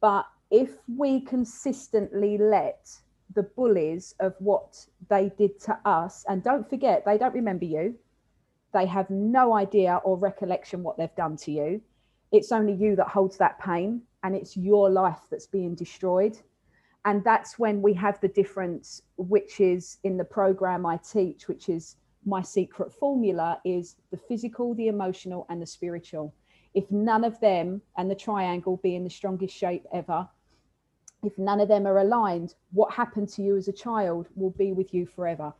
But if we consistently let the bullies of what they did to us, and don't forget, they don't remember you, they have no idea or recollection what they've done to you. It's only you that holds that pain, and it's your life that's being destroyed. And that's when we have the difference, which is in the program I teach, which is my secret formula is the physical, the emotional, and the spiritual. If none of them and the triangle be in the strongest shape ever, if none of them are aligned, what happened to you as a child will be with you forever.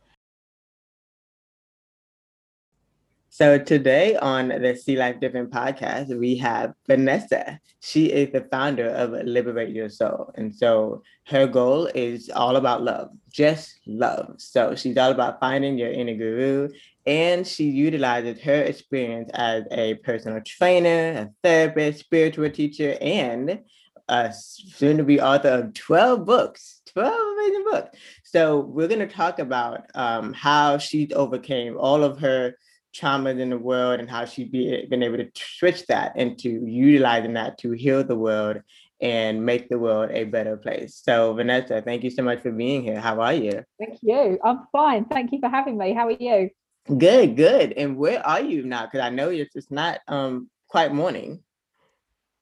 So today on the See Life Different podcast, we have Vanessa. She is the founder of Liberate Your Soul. And so her goal is all about love, just love. So she's all about finding your inner guru. And she utilizes her experience as a personal trainer, a therapist, spiritual teacher, and a soon to be author of 12 books, 12 amazing books. So we're going to talk about um, how she overcame all of her traumas in the world and how she's be, been able to switch that into utilizing that to heal the world and make the world a better place. So, Vanessa, thank you so much for being here. How are you? Thank you. I'm fine. Thank you for having me. How are you? Good, good. And where are you now? Because I know it's just not um, quite morning.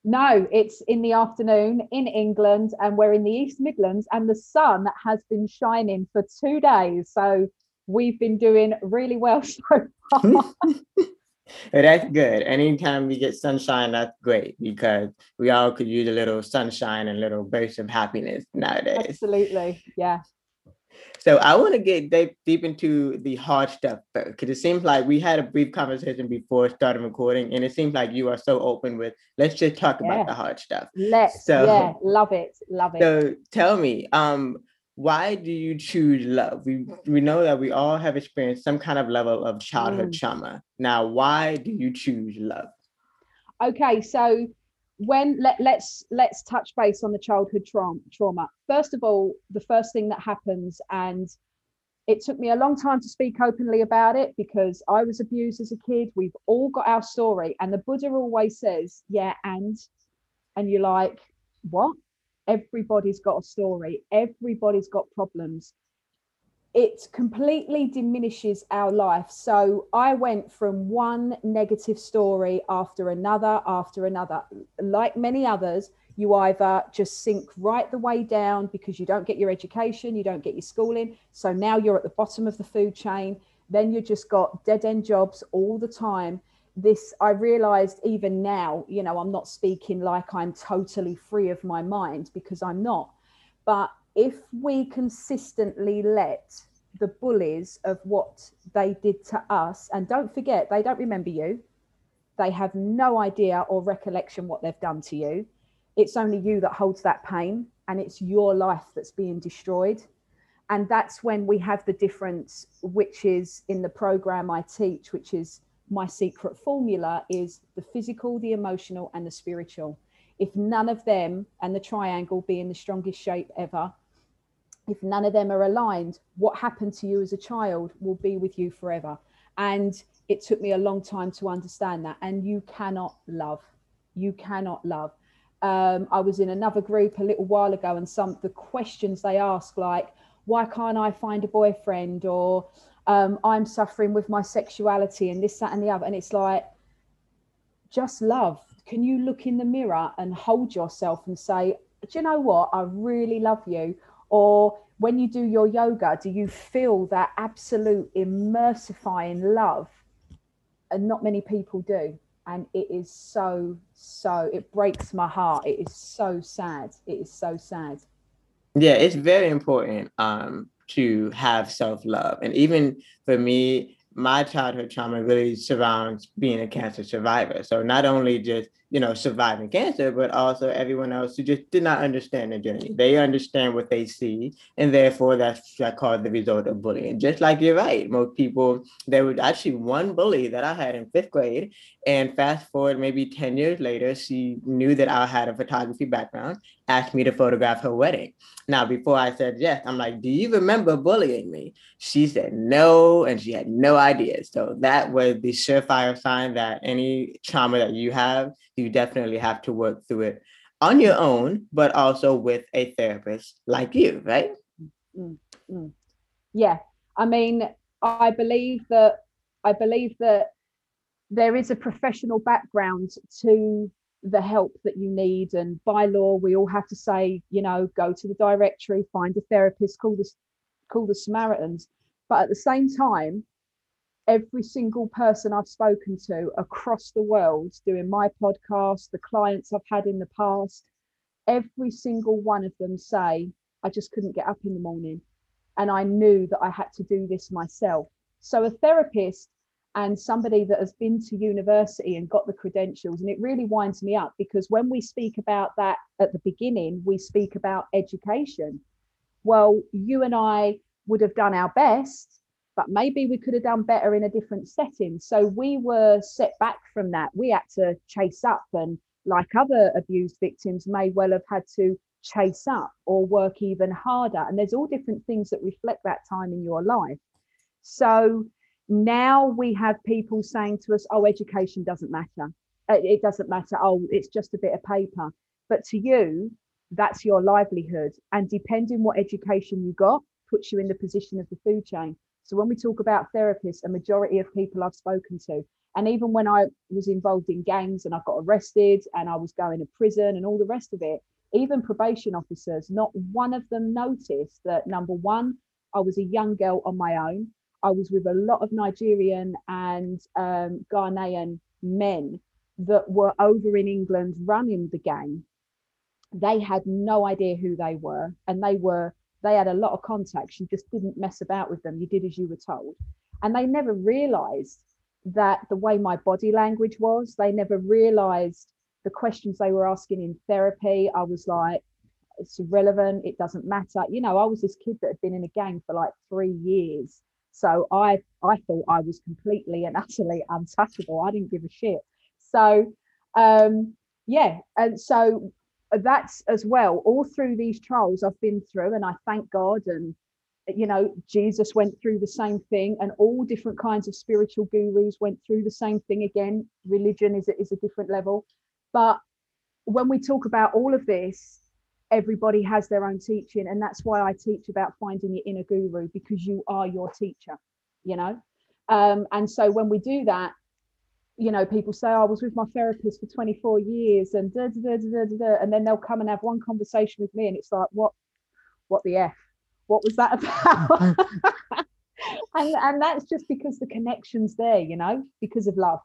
No, it's in the afternoon in England, and we're in the East Midlands, and the sun has been shining for two days. So we've been doing really well so far. that's good. Anytime we get sunshine, that's great because we all could use a little sunshine and a little burst of happiness nowadays. Absolutely. Yeah. So I want to get deep, deep into the hard stuff first, because it seems like we had a brief conversation before starting recording, and it seems like you are so open with. Let's just talk yeah. about the hard stuff. Let's. So, yeah, love it, love it. So tell me, um, why do you choose love? We we know that we all have experienced some kind of level of childhood mm. trauma. Now, why do you choose love? Okay, so when let, let's let's touch base on the childhood trauma trauma. First of all, the first thing that happens and it took me a long time to speak openly about it because I was abused as a kid. We've all got our story. And the Buddha always says, yeah, and and you're like, what? everybody's got a story, everybody's got problems. It completely diminishes our life. So I went from one negative story after another, after another. Like many others, you either just sink right the way down because you don't get your education, you don't get your schooling. So now you're at the bottom of the food chain. Then you just got dead end jobs all the time this i realized even now you know i'm not speaking like i'm totally free of my mind because i'm not but if we consistently let the bullies of what they did to us and don't forget they don't remember you. They have no idea or recollection what they've done to you. It's only you that holds that pain and it's your life that's being destroyed. And that's when we have the difference which is in the program i teach which is my secret formula is the physical, the emotional, and the spiritual. If none of them and the triangle be in the strongest shape ever, if none of them are aligned, what happened to you as a child will be with you forever. And it took me a long time to understand that. And you cannot love. You cannot love. Um, I was in another group a little while ago, and some the questions they ask, like, why can't I find a boyfriend? Or um, I'm suffering with my sexuality and this, that, and the other. And it's like, just love. Can you look in the mirror and hold yourself and say, do you know what? I really love you. Or when you do your yoga, do you feel that absolute immersifying love? And not many people do. And it is so, so, it breaks my heart. It is so sad. It is so sad. Yeah, it's very important. Um, to have self love. And even for me, my childhood trauma really surrounds being a cancer survivor. So not only just you know surviving cancer, but also everyone else who just did not understand the journey. They understand what they see, and therefore that's that caused the result of bullying. Just like you're right, most people there was actually one bully that I had in fifth grade, and fast forward maybe ten years later, she knew that I had a photography background, asked me to photograph her wedding. Now, before I said yes, I'm like, "Do you remember bullying me?" She said no, and she had no idea. So that was the surefire sign that any trauma that you have, you definitely have to work through it on your own, but also with a therapist like you, right? Mm, mm. Yeah. I mean, I believe that I believe that there is a professional background to the help that you need. And by law, we all have to say, you know, go to the directory, find a therapist, call the call the Samaritans. But at the same time, every single person I've spoken to across the world doing my podcast, the clients I've had in the past, every single one of them say, I just couldn't get up in the morning. And I knew that I had to do this myself. So a therapist and somebody that has been to university and got the credentials, and it really winds me up because when we speak about that at the beginning, we speak about education. Well, you and I would have done our best but maybe we could have done better in a different setting. So we were set back from that. We had to chase up, and like other abused victims, may well have had to chase up or work even harder. And there's all different things that reflect that time in your life. So now we have people saying to us, oh, education doesn't matter. It doesn't matter. Oh, it's just a bit of paper. But to you, that's your livelihood. And depending what education you got, puts you in the position of the food chain. So when we talk about therapists, a majority of people I've spoken to, and even when I was involved in gangs and I got arrested and I was going to prison and all the rest of it, even probation officers, not one of them noticed that number one, I was a young girl on my own. I was with a lot of Nigerian and um, Ghanaian men that were over in England running the gang. They had no idea who they were, and they were they had a lot of contacts. You just didn't mess about with them. You did as you were told. And they never realized that the way my body language was, they never realized the questions they were asking in therapy. I was like, it's irrelevant. It doesn't matter. You know, I was this kid that had been in a gang for like three years. So I I thought I was completely and utterly untouchable. I didn't give a shit. So um yeah, and so that's as well all through these trials i've been through and i thank god and you know jesus went through the same thing and all different kinds of spiritual gurus went through the same thing again. Religion is a, is a different level. But when we talk about all of this everybody has their own teaching and that's why i teach about finding your inner guru because you are your teacher you know? Um, and so when we do that you know, people say, oh, I was with my therapist for 24 years and da, da, da, and then they'll come and have one conversation with me and it's like, what, what the F? What was that about? and, and that's just because the connection's there, you know, because of love.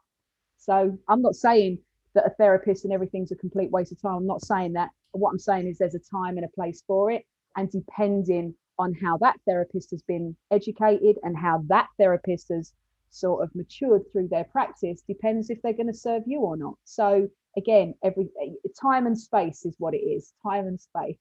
So I'm not saying that a therapist and everything's a complete waste of time. I'm not saying that. What I'm saying is there's a time and a place for it. And depending on how that therapist has been educated and how that therapist has sort of matured through their practice depends if they're going to serve you or not. So again, every time and space is what it is. Time and space.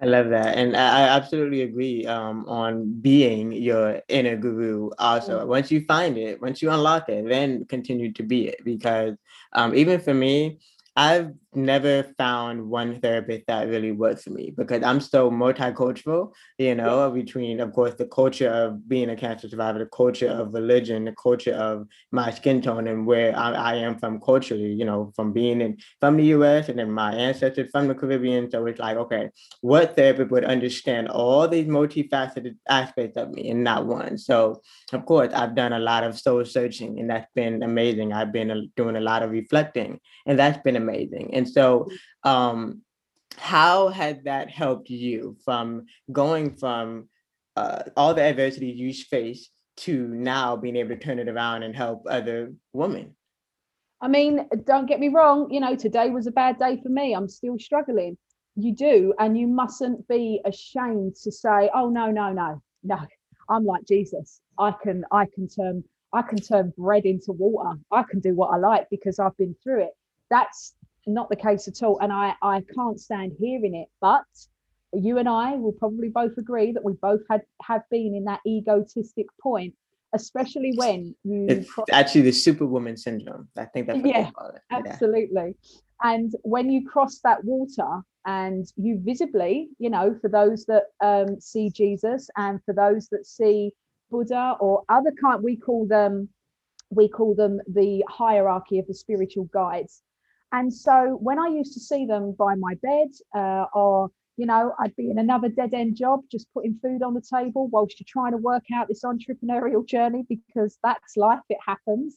I love that, and I absolutely agree um, on being your inner guru. Also, mm-hmm. once you find it, once you unlock it, then continue to be it. Because um, even for me, I've never found one therapist that really worked for me because I'm so multicultural, you know, yeah. between, of course, the culture of being a cancer survivor, the culture of religion, the culture of my skin tone and where I, I am from culturally, you know, from being in from the US and then my ancestors from the Caribbean. So it's like, okay, what therapist would understand all these multifaceted aspects of me and not one? So, of course, I've done a lot of soul searching and that's been amazing. I've been uh, doing a lot of reflecting and that's been amazing. And so, um, how has that helped you from going from uh, all the adversity you faced to now being able to turn it around and help other women? I mean, don't get me wrong, you know, today was a bad day for me. I'm still struggling. You do, and you mustn't be ashamed to say, oh no, no, no, no. I'm like Jesus. I can I can turn I can turn bread into water. I can do what I like because I've been through it that's not the case at all. And I, I can't stand hearing it. But you and I will probably both agree that we both had have been in that egotistic point, especially when you it's cross- actually the superwoman syndrome. I think that's yeah, absolutely. And when you cross that water and you visibly, you know, for those that um, see Jesus and for those that see Buddha or other kind, we call them we call them the hierarchy of the spiritual guides And so when I used to see them by my bed, uh, or you know, I'd be in another dead end job, just putting food on the table whilst you're trying to work out this entrepreneurial journey because that's life, it happens.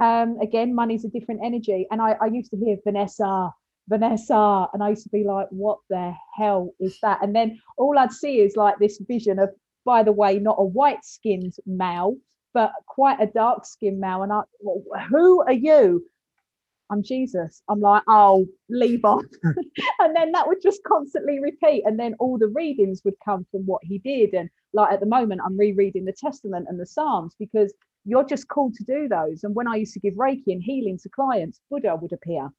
Um, again, money's a different energy. And I, I used to hear Vanessa, Vanessa, and I used to be like, what the hell is that? And then all I'd see is like this vision of, by the way, not a white skinned male, but quite a dark skinned male. And I, who are you? I'm Jesus. I'm like, oh, leave off. and then that would just constantly repeat. And then all the readings would come from what he did. And like at the moment, I'm rereading the Testament and the Psalms because you're just called to do those. And when I used to give Reiki and healing to clients, Buddha would appear.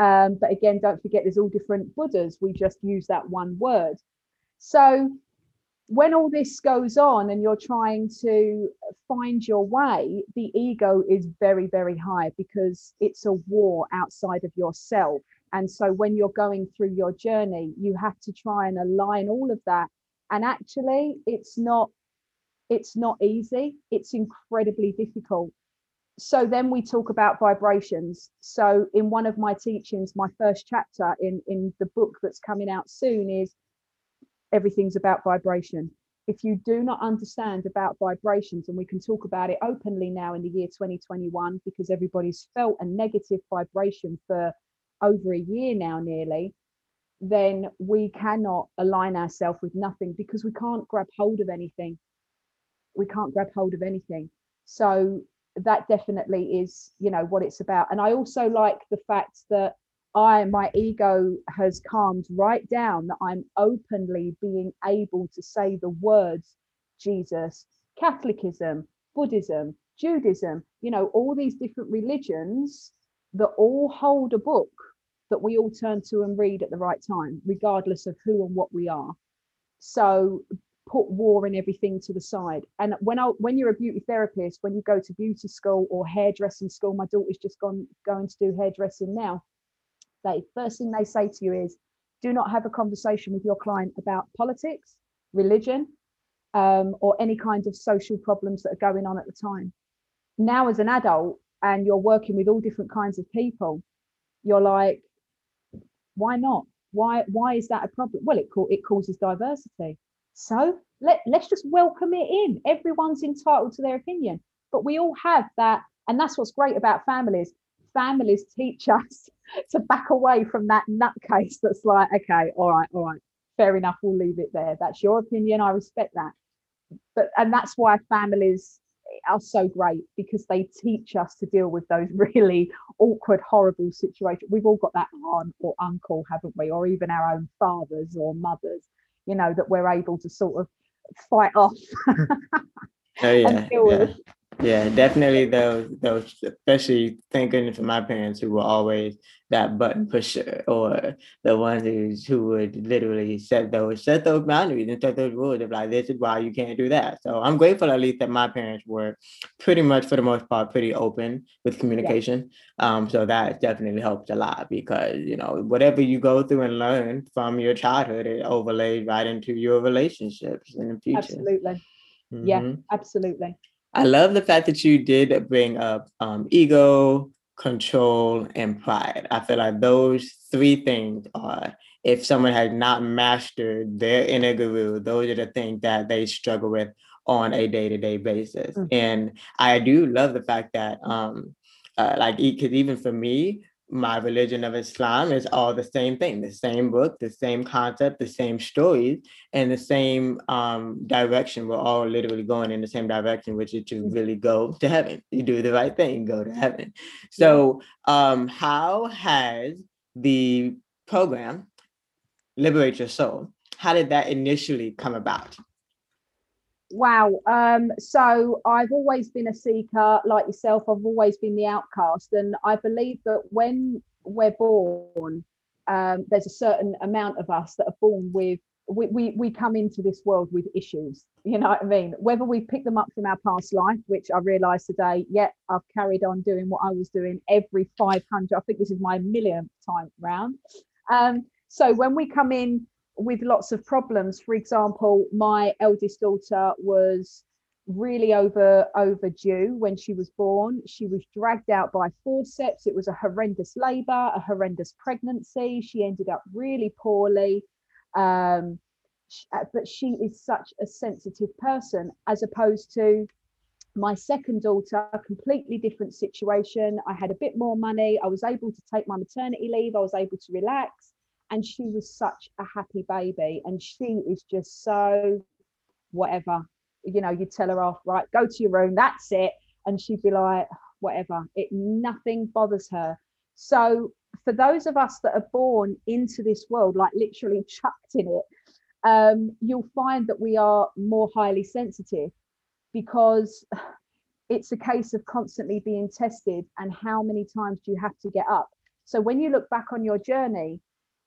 Um, but again, don't forget there's all different Buddhas. We just use that one word. So when all this goes on and you're trying to find your way, the ego is very, very high because it's a war outside of yourself. And so when you're going through your journey, you have to try and align all of that. And actually, it's not it's not easy. It's incredibly difficult. So then we talk about vibrations. So in one of my teachings, my first chapter in in the book that's coming out soon is everything's about vibration. If you do not understand about vibrations, and we can talk about it openly now in the year 2021, because everybody's felt a negative vibration for over a year now, nearly, then we cannot align ourselves with nothing because we can't grab hold of anything. We can't grab hold of anything. So that definitely is, you know, what it's about. And I also like the fact that I, my ego has calmed right down that I'm openly being able to say the words Jesus, Catholicism, Buddhism, Judaism, you know, all these different religions that all hold a book that we all turn to and read at the right time, regardless of who and what we are. So put war and everything to the side. And when I when you're a beauty therapist, when you go to beauty school or hairdressing school, my daughter's just gone going to do hairdressing now they first thing they say to you is do not have a conversation with your client about politics religion um, or any kind of social problems that are going on at the time. Now as an adult and you're working with all different kinds of people you're like why not? Why why is that a problem? Well it it causes diversity. So let, let's just welcome it in. Everyone's entitled to their opinion. But we all have that and that's what's great about families. Families teach us to back away from that nutcase that's like, okay, all right, all right, fair enough, we'll leave it there. That's your opinion. I respect that. But and that's why families are so great because they teach us to deal with those really awkward, horrible situations. We've all got that aunt or uncle, haven't we? Or even our own fathers or mothers, you know, that we're able to sort of fight off. oh, yeah, yeah. Yeah, definitely those those especially thank goodness for my parents who were always that button pusher or the ones who, who would literally set those set those boundaries and set those rules of like this is why you can't do that. So I'm grateful at least that my parents were pretty much for the most part pretty open with communication. Yeah. Um, so that definitely helped a lot because you know whatever you go through and learn from your childhood, it overlays right into your relationships in the future. Absolutely. Mm-hmm. Yeah, absolutely. I love the fact that you did bring up um, ego, control, and pride. I feel like those three things are, if someone has not mastered their inner guru, those are the things that they struggle with on a day to day basis. Mm-hmm. And I do love the fact that, um, uh, like, because even for me, my religion of Islam is all the same thing, the same book, the same concept, the same stories, and the same um, direction. We're all literally going in the same direction, which is to mm-hmm. really go to heaven. You do the right thing, go to heaven. So, um, how has the program Liberate Your Soul? How did that initially come about? Wow. Um, so I've always been a seeker like yourself. I've always been the outcast. And I believe that when we're born, um, there's a certain amount of us that are born with, we, we, we come into this world with issues. You know what I mean? Whether we pick them up from our past life, which I realized today, yeah, I've carried on doing what I was doing every 500. I think this is my millionth time round. Um, so when we come in with lots of problems. For example, my eldest daughter was really over overdue when she was born. She was dragged out by forceps. It was a horrendous labor, a horrendous pregnancy. She ended up really poorly. Um, uh, but she is such a sensitive person as opposed to my second daughter, a completely different situation. I had a bit more money. I was able to take my maternity leave. I was able to relax. And she was such a happy baby. And she is just so whatever. You know, you tell her off, right, go to your room, that's it. And she'd be like, whatever. It nothing bothers her. So for those of us that are born into this world, like literally chucked in it, um, you'll find that we are more highly sensitive because it's a case of constantly being tested and how many times do you have to get up so when you look back on your journey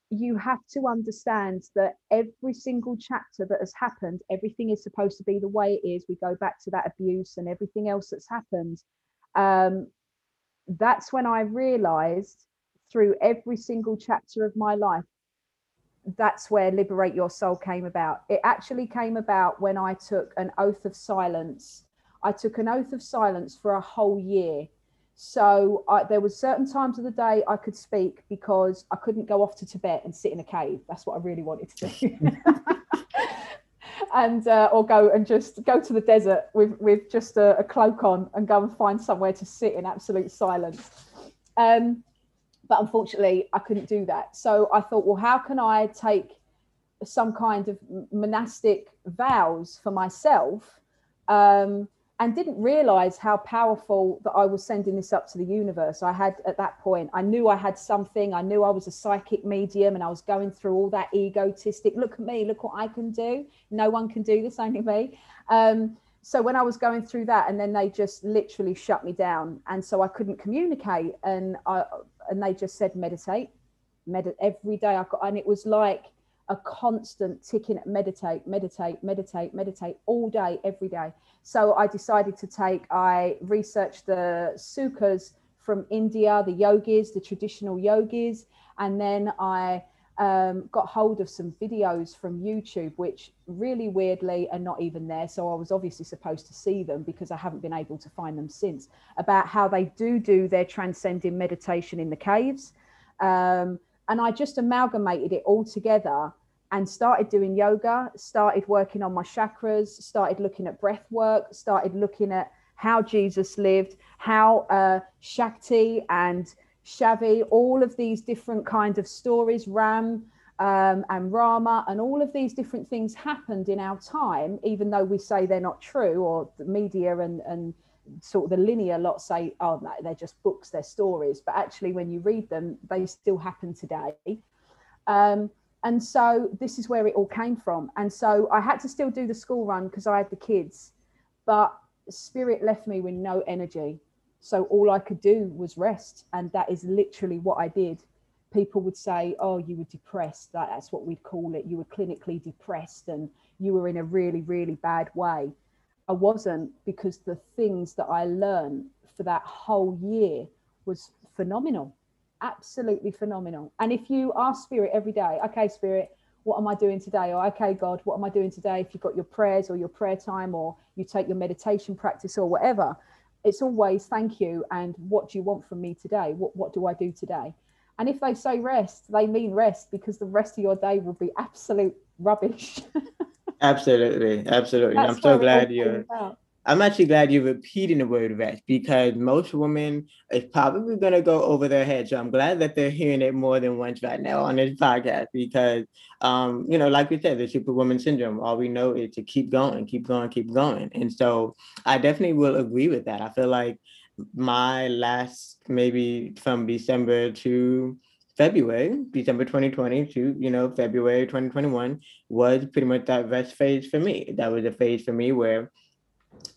you have to understand that every single chapter that has happened everything is supposed to be the way it is. We go back to that abuse and everything else that's happened. Um, that's when i realized through every single chapter of my life that's where liberate your soul came about. It actually came about when i took an oath of silence. I took an oath of silence for a whole year so I, there was certain times of the day i could speak because i couldn't go off to tibet and sit in a cave that's what i really wanted to do and uh, or go and just go to the desert with with just a, a, cloak on and go and find somewhere to sit in absolute silence um, but unfortunately I couldn't do that. So I thought, well, how can I take some kind of monastic vows for myself? Um, and didn't realize how powerful that I was sending this up to the universe. I had at that point, I knew I had something. I knew I was a psychic medium and I was going through all that egotistic, look at me, look what I can do. No one can do this, only me. Um, so when I was going through that, and then they just literally shut me down, and so I couldn't communicate, and I and they just said meditate, meditate every day. I got, and it was like a constant ticking. Meditate, meditate, meditate, meditate all day, every day. So I decided to take. I researched the sutras from India, the yogis, the traditional yogis, and then I um, got hold of some videos from YouTube, which really weirdly are not even there. So I was obviously supposed to see them because I haven't been able to find them since about how they do do their transcending meditation in the caves. Um, and I just amalgamated it all together and started doing yoga, started working on my chakras, started looking at breath work, started looking at how Jesus lived, how uh, Shakti and Shiva, all of these different kind of stories, Ram um, and Rama, and all of these different things happened in our time, even though we say they're not true, or the media and, and sort of the linear lot say, oh, they're just books, they're stories. But actually, when you read them, they still happen today. Um, and so this is where it all came from. And so I had to still do the school run because I had the kids, but spirit left me with no energy. So all I could do was rest. And that is literally what I did. People would say, Oh, you were depressed. That, that's what we'd call it. You were clinically depressed and you were in a really, really bad way. I wasn't because the things that I learned for that whole year was phenomenal, absolutely phenomenal. And if you ask Spirit every day, okay, Spirit, what am I doing today? Or okay, God, what am I doing today? If you've got your prayers or your prayer time or you take your meditation practice or whatever, it's always thank you and what do you want from me today what what do i do today and if they say rest they mean rest because the rest of your day will be absolute rubbish absolutely absolutely That's i'm so glad you're I'm actually glad you're repeating the word rest because most women is probably going to go over their head. So I'm glad that they're hearing it more than once right now on this podcast because, um, you know, like we said, the superwoman syndrome, all we know is to keep going, keep going, keep going. And so I definitely will agree with that. I feel like my last, maybe from December to February, December 2020 to, you know, February 2021 was pretty much that rest phase for me. That was a phase for me where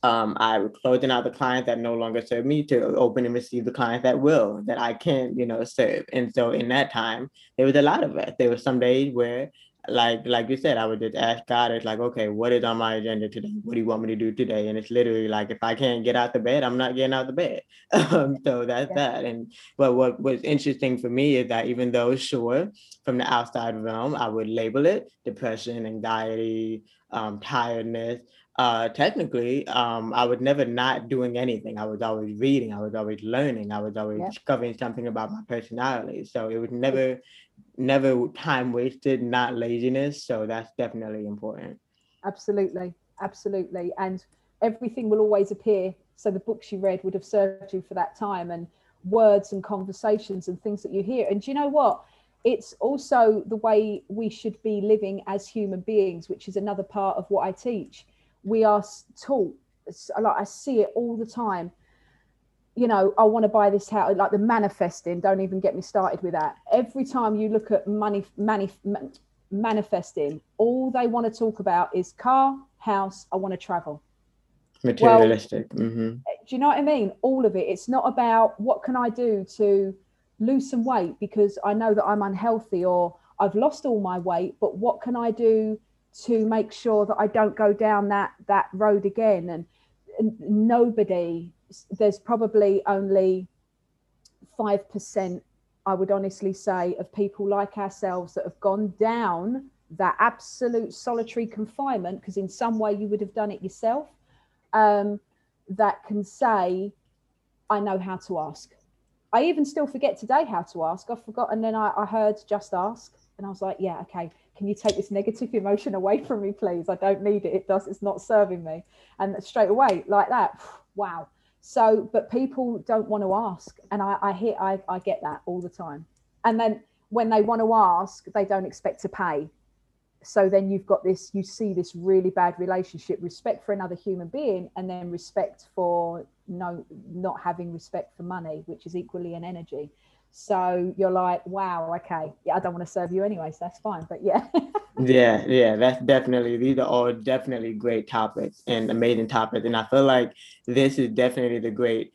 um, I was closing out the clients that no longer serve me to open and receive the clients that will, that I can, you know, serve. And so in that time, there was a lot of it. There were some days where, like, like you said, I would just ask God, it's like, okay, what is on my agenda today? What do you want me to do today? And it's literally like, if I can't get out the bed, I'm not getting out the bed. um, so that's yeah. that. And but what was interesting for me is that even though sure, from the outside realm, I would label it depression, anxiety, um, tiredness. Uh, technically, um, I was never not doing anything. I was always reading. I was always learning. I was always discovering something about my personality. So it was never, never time wasted, not laziness. So that's definitely important. Absolutely, absolutely, and everything will always appear. So the books you read would have served you for that time, and words and conversations and things that you hear. And do you know what? It's also the way we should be living as human beings, which is another part of what I teach we are taught like I see it all the time. You know, I want to buy this house, like the manifesting. Don't even get me started with that. Every time you look at money, money, manifesting, all they want to talk about is car, house. I want to travel. Materialistic. Well, mm-hmm. Do you know what I mean? All of it. It's not about what can I do to lose some weight because I know that I'm unhealthy or I've lost all my weight, but what can I do to make sure that I don't go down that that road again. And, and nobody, there's probably only five percent, I would honestly say, of people like ourselves that have gone down that absolute solitary confinement, because in some way you would have done it yourself, um, that can say, I know how to ask. I even still forget today how to ask. I forgot, and then I, I heard just ask, and I was like, yeah, okay can you take this negative emotion away from me, please? I don't need it. It does, it's not serving me. And straight away, like that, wow. So, but people don't want to ask. And I, I hear, I, I get that all the time. And then when they want to ask, they don't expect to pay. So then you've got this, you see this really bad relationship, respect for another human being, and then respect for no, not having respect for money, which is equally an energy. So you're like, wow, okay, yeah, I don't want to serve you anyway, so that's fine. But yeah. yeah, yeah, that's definitely these are all definitely great topics and amazing topics. And I feel like this is definitely the great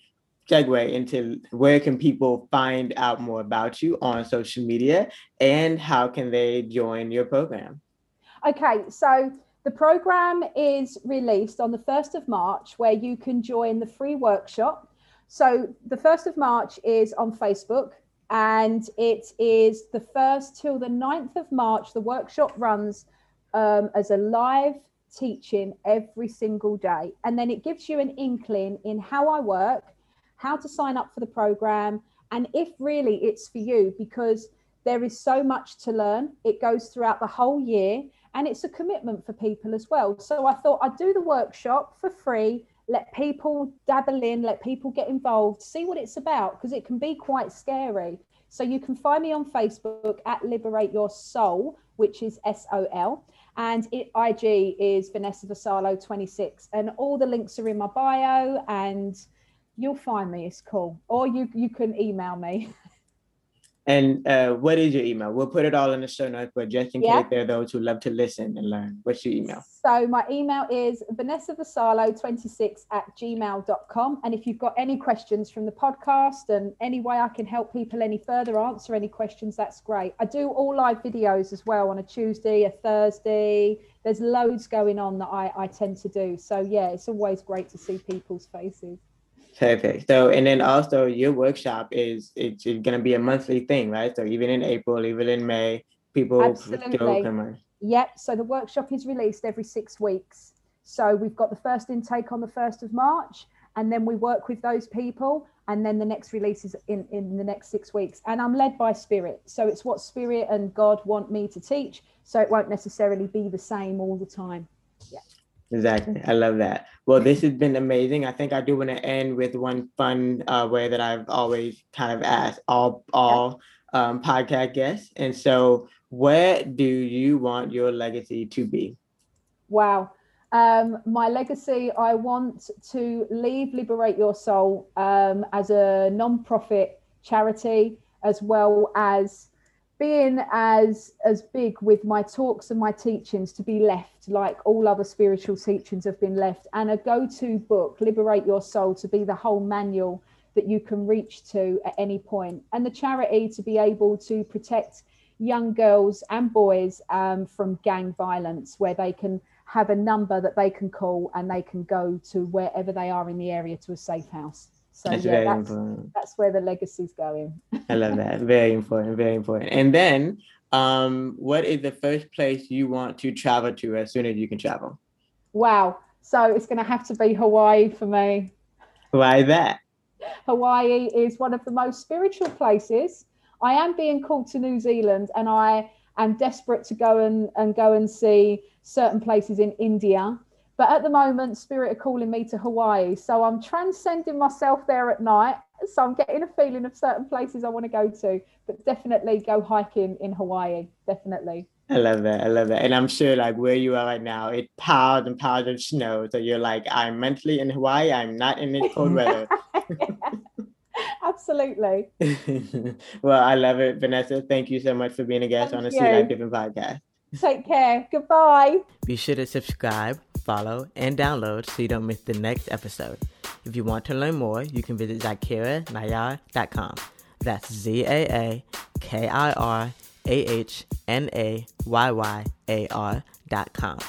segue into where can people find out more about you on social media and how can they join your program? Okay, so the program is released on the 1st of March where you can join the free workshop. So the 1st of March is on Facebook and it is the 1st till the 9th of March. The workshop runs um, as a live teaching every single day. And then it gives you an inkling in how I work, how to sign up for the program, and if really it's for you, because there is so much to learn. It goes throughout the whole year and it's a commitment for people as well. So I thought I'd do the workshop for free let people dabble in, let people get involved, see what it's about, because it can be quite scary. So you can find me on Facebook at Liberate Your Soul, which is S O L, and it, IG is Vanessa Vassallo 26, and all the links are in my bio, and you'll find me. It's cool, or you you can email me. And uh, what is your email? We'll put it all in the show notes, but just in yeah. case there are those who love to listen and learn, what's your email? So my email is Vanessa Vassallo26 at gmail.com. And if you've got any questions from the podcast and any way I can help people any further, answer any questions, that's great. I do all live videos as well on a Tuesday, a Thursday. There's loads going on that I, I tend to do. So yeah, it's always great to see people's faces. Perfect. So, and then also your workshop is it's, it's going to be a monthly thing, right? So even in April, even in May, people Absolutely. still come Yep. So the workshop is released every six weeks. So we've got the first intake on the first of March, and then we work with those people, and then the next release is in in the next six weeks. And I'm led by Spirit, so it's what Spirit and God want me to teach. So it won't necessarily be the same all the time. Yeah. Exactly. I love that. Well, this has been amazing. I think I do want to end with one fun uh, way that I've always kind of asked all all um, podcast guests. And so, where do you want your legacy to be? Wow. Um, my legacy, I want to leave Liberate Your Soul um, as a non-profit charity, as well as being as as big with my talks and my teachings to be left like all other spiritual teachings have been left and a go-to book liberate your soul to be the whole manual that you can reach to at any point. And the charity to be able to protect young girls and boys um, from gang violence where they can have a number that they can call and they can go to wherever they are in the area to a safe house so that's yeah, that's, important. that's where the legacy's going. I love that. Very important. Very important. And then, um, what is the first place you want to travel to as soon as you can travel? Wow. So it's going to have to be Hawaii for me. Why that? Hawaii is one of the most spiritual places. I am being called to New Zealand and I am desperate to go and, and go and see certain places in India. But at the moment, Spirit are calling me to Hawaii. So I'm transcending myself there at night. So I'm getting a feeling of certain places I want to go to, but definitely go hiking in Hawaii. Definitely. I love it. I love it. And I'm sure like where you are right now, it piles and piles of snow. So you're like, I'm mentally in Hawaii. I'm not in this cold weather. Absolutely. well, I love it. Vanessa, thank you so much for being a guest thank on the See Life Different podcast. Take care. Goodbye. Be sure to subscribe, follow, and download so you don't miss the next episode. If you want to learn more, you can visit ZaakirahNayyar.com. That's Z A A K I R A H N A Y Y A R dot com.